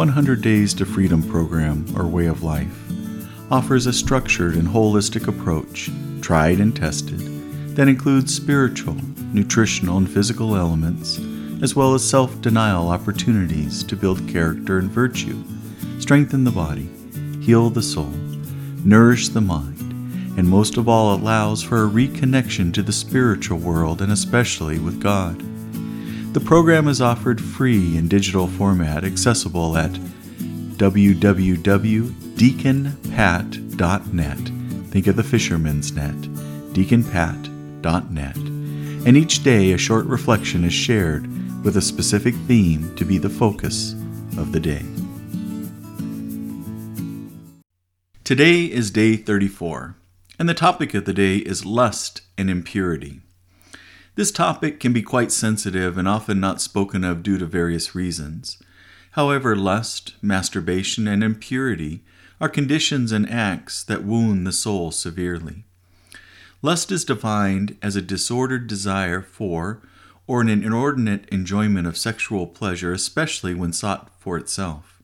100 Days to Freedom program or way of life offers a structured and holistic approach, tried and tested, that includes spiritual, nutritional, and physical elements, as well as self denial opportunities to build character and virtue, strengthen the body, heal the soul, nourish the mind, and most of all allows for a reconnection to the spiritual world and especially with God. The program is offered free in digital format accessible at www.deaconpat.net. Think of the fisherman's net, deaconpat.net. And each day a short reflection is shared with a specific theme to be the focus of the day. Today is day 34, and the topic of the day is lust and impurity. This topic can be quite sensitive and often not spoken of due to various reasons. However, lust, masturbation, and impurity are conditions and acts that wound the soul severely. Lust is defined as a disordered desire for or an inordinate enjoyment of sexual pleasure, especially when sought for itself.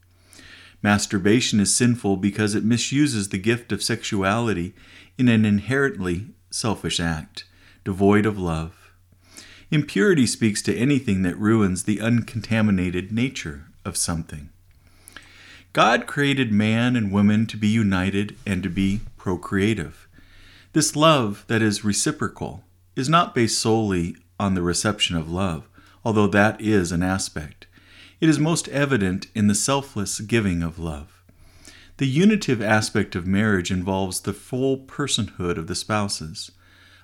Masturbation is sinful because it misuses the gift of sexuality in an inherently selfish act, devoid of love. Impurity speaks to anything that ruins the uncontaminated nature of something. God created man and woman to be united and to be procreative. This love that is reciprocal is not based solely on the reception of love, although that is an aspect. It is most evident in the selfless giving of love. The unitive aspect of marriage involves the full personhood of the spouses,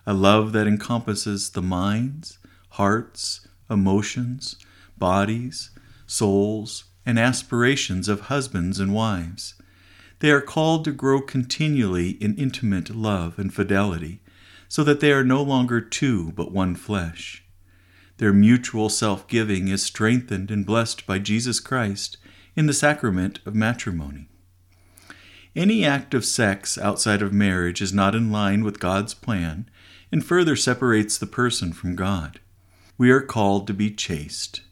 a love that encompasses the minds, hearts, emotions, bodies, souls, and aspirations of husbands and wives. They are called to grow continually in intimate love and fidelity, so that they are no longer two but one flesh. Their mutual self giving is strengthened and blessed by Jesus Christ in the sacrament of matrimony. Any act of sex outside of marriage is not in line with God's plan and further separates the person from God. We are called to be chaste.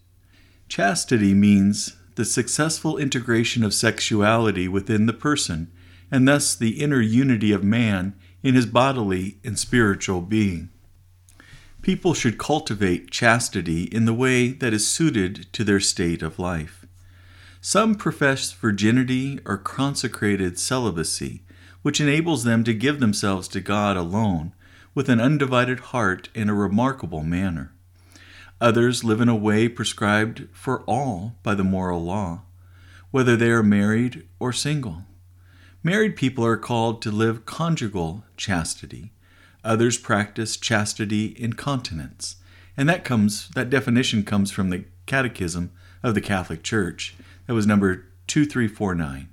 Chastity means the successful integration of sexuality within the person and thus the inner unity of man in his bodily and spiritual being. People should cultivate chastity in the way that is suited to their state of life. Some profess virginity or consecrated celibacy, which enables them to give themselves to God alone with an undivided heart in a remarkable manner. Others live in a way prescribed for all by the moral law, whether they are married or single. Married people are called to live conjugal chastity. Others practice chastity in continence. And that comes that definition comes from the Catechism of the Catholic Church. That was number 2349.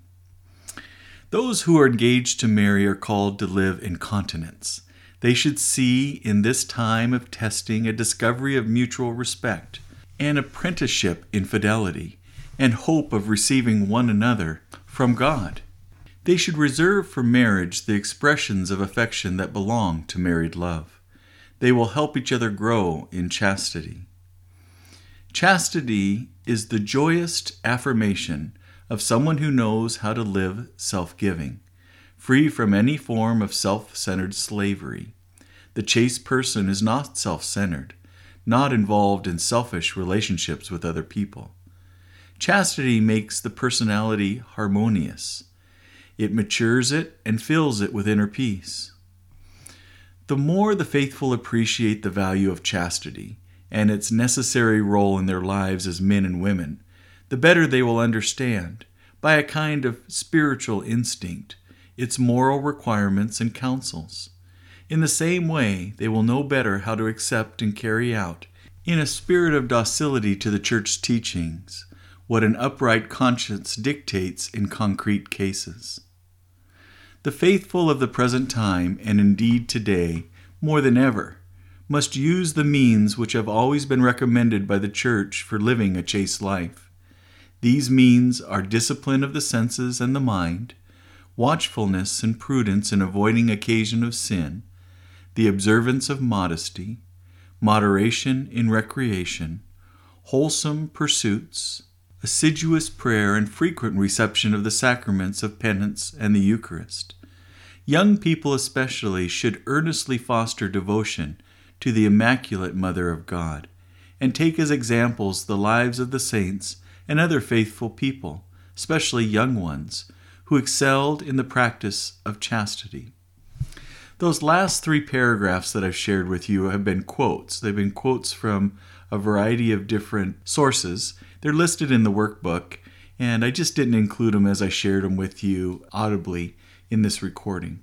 Those who are engaged to marry are called to live in continence. They should see in this time of testing a discovery of mutual respect, an apprenticeship in fidelity, and hope of receiving one another from God. They should reserve for marriage the expressions of affection that belong to married love. They will help each other grow in chastity. Chastity is the joyous affirmation of someone who knows how to live self giving, free from any form of self centered slavery. The chaste person is not self centered, not involved in selfish relationships with other people. Chastity makes the personality harmonious. It matures it and fills it with inner peace. The more the faithful appreciate the value of chastity and its necessary role in their lives as men and women, the better they will understand, by a kind of spiritual instinct, its moral requirements and counsels. In the same way, they will know better how to accept and carry out, in a spirit of docility to the Church's teachings, what an upright conscience dictates in concrete cases. The faithful of the present time, and indeed today, more than ever, must use the means which have always been recommended by the Church for living a chaste life. These means are discipline of the senses and the mind, watchfulness and prudence in avoiding occasion of sin, the observance of modesty, moderation in recreation, wholesome pursuits, assiduous prayer, and frequent reception of the sacraments of penance and the Eucharist. Young people, especially, should earnestly foster devotion to the Immaculate Mother of God and take as examples the lives of the saints and other faithful people, especially young ones, who excelled in the practice of chastity. Those last three paragraphs that I've shared with you have been quotes. They've been quotes from a variety of different sources. They're listed in the workbook, and I just didn't include them as I shared them with you audibly in this recording.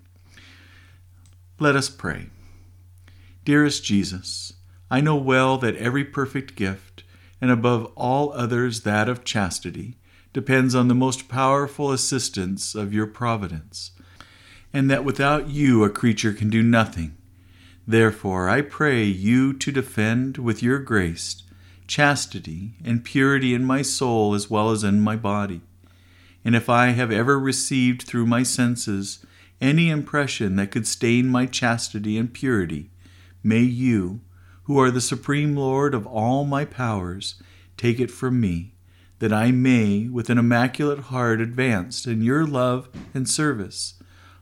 Let us pray. Dearest Jesus, I know well that every perfect gift, and above all others that of chastity, depends on the most powerful assistance of your providence, and that without you a creature can do nothing. Therefore, I pray you to defend with your grace chastity and purity in my soul as well as in my body. And if I have ever received through my senses any impression that could stain my chastity and purity, may you, who are the supreme Lord of all my powers, take it from me, that I may, with an immaculate heart, advance in your love and service,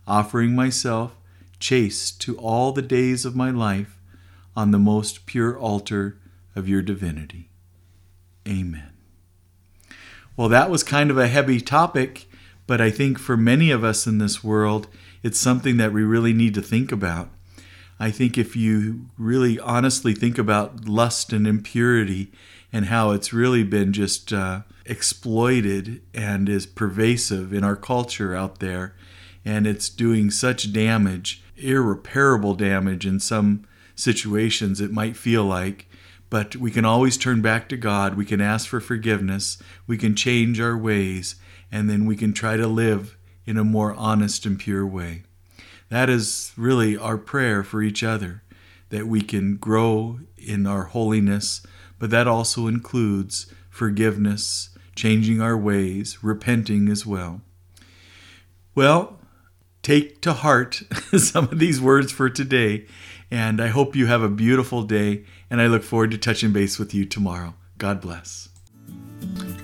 offering myself chaste to all the days of my life on the most pure altar of your divinity. Amen. Well, that was kind of a heavy topic, but I think for many of us in this world, it's something that we really need to think about. I think if you really honestly think about lust and impurity and how it's really been just uh, exploited and is pervasive in our culture out there, and it's doing such damage, irreparable damage in some situations, it might feel like. But we can always turn back to God. We can ask for forgiveness. We can change our ways. And then we can try to live in a more honest and pure way. That is really our prayer for each other, that we can grow in our holiness, but that also includes forgiveness, changing our ways, repenting as well. Well, take to heart some of these words for today, and I hope you have a beautiful day, and I look forward to touching base with you tomorrow. God bless.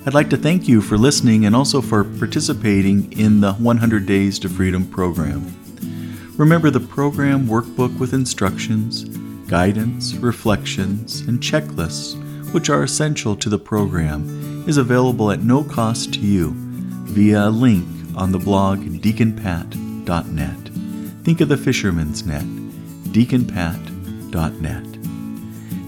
I'd like to thank you for listening and also for participating in the 100 Days to Freedom program. Remember the program workbook with instructions, guidance, reflections, and checklists, which are essential to the program, is available at no cost to you via a link on the blog deaconpat.net. Think of the fisherman's net, deaconpat.net.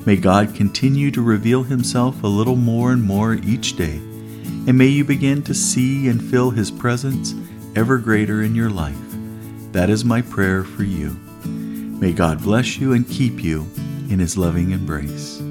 May God continue to reveal Himself a little more and more each day, and may you begin to see and feel His presence ever greater in your life. That is my prayer for you. May God bless you and keep you in his loving embrace.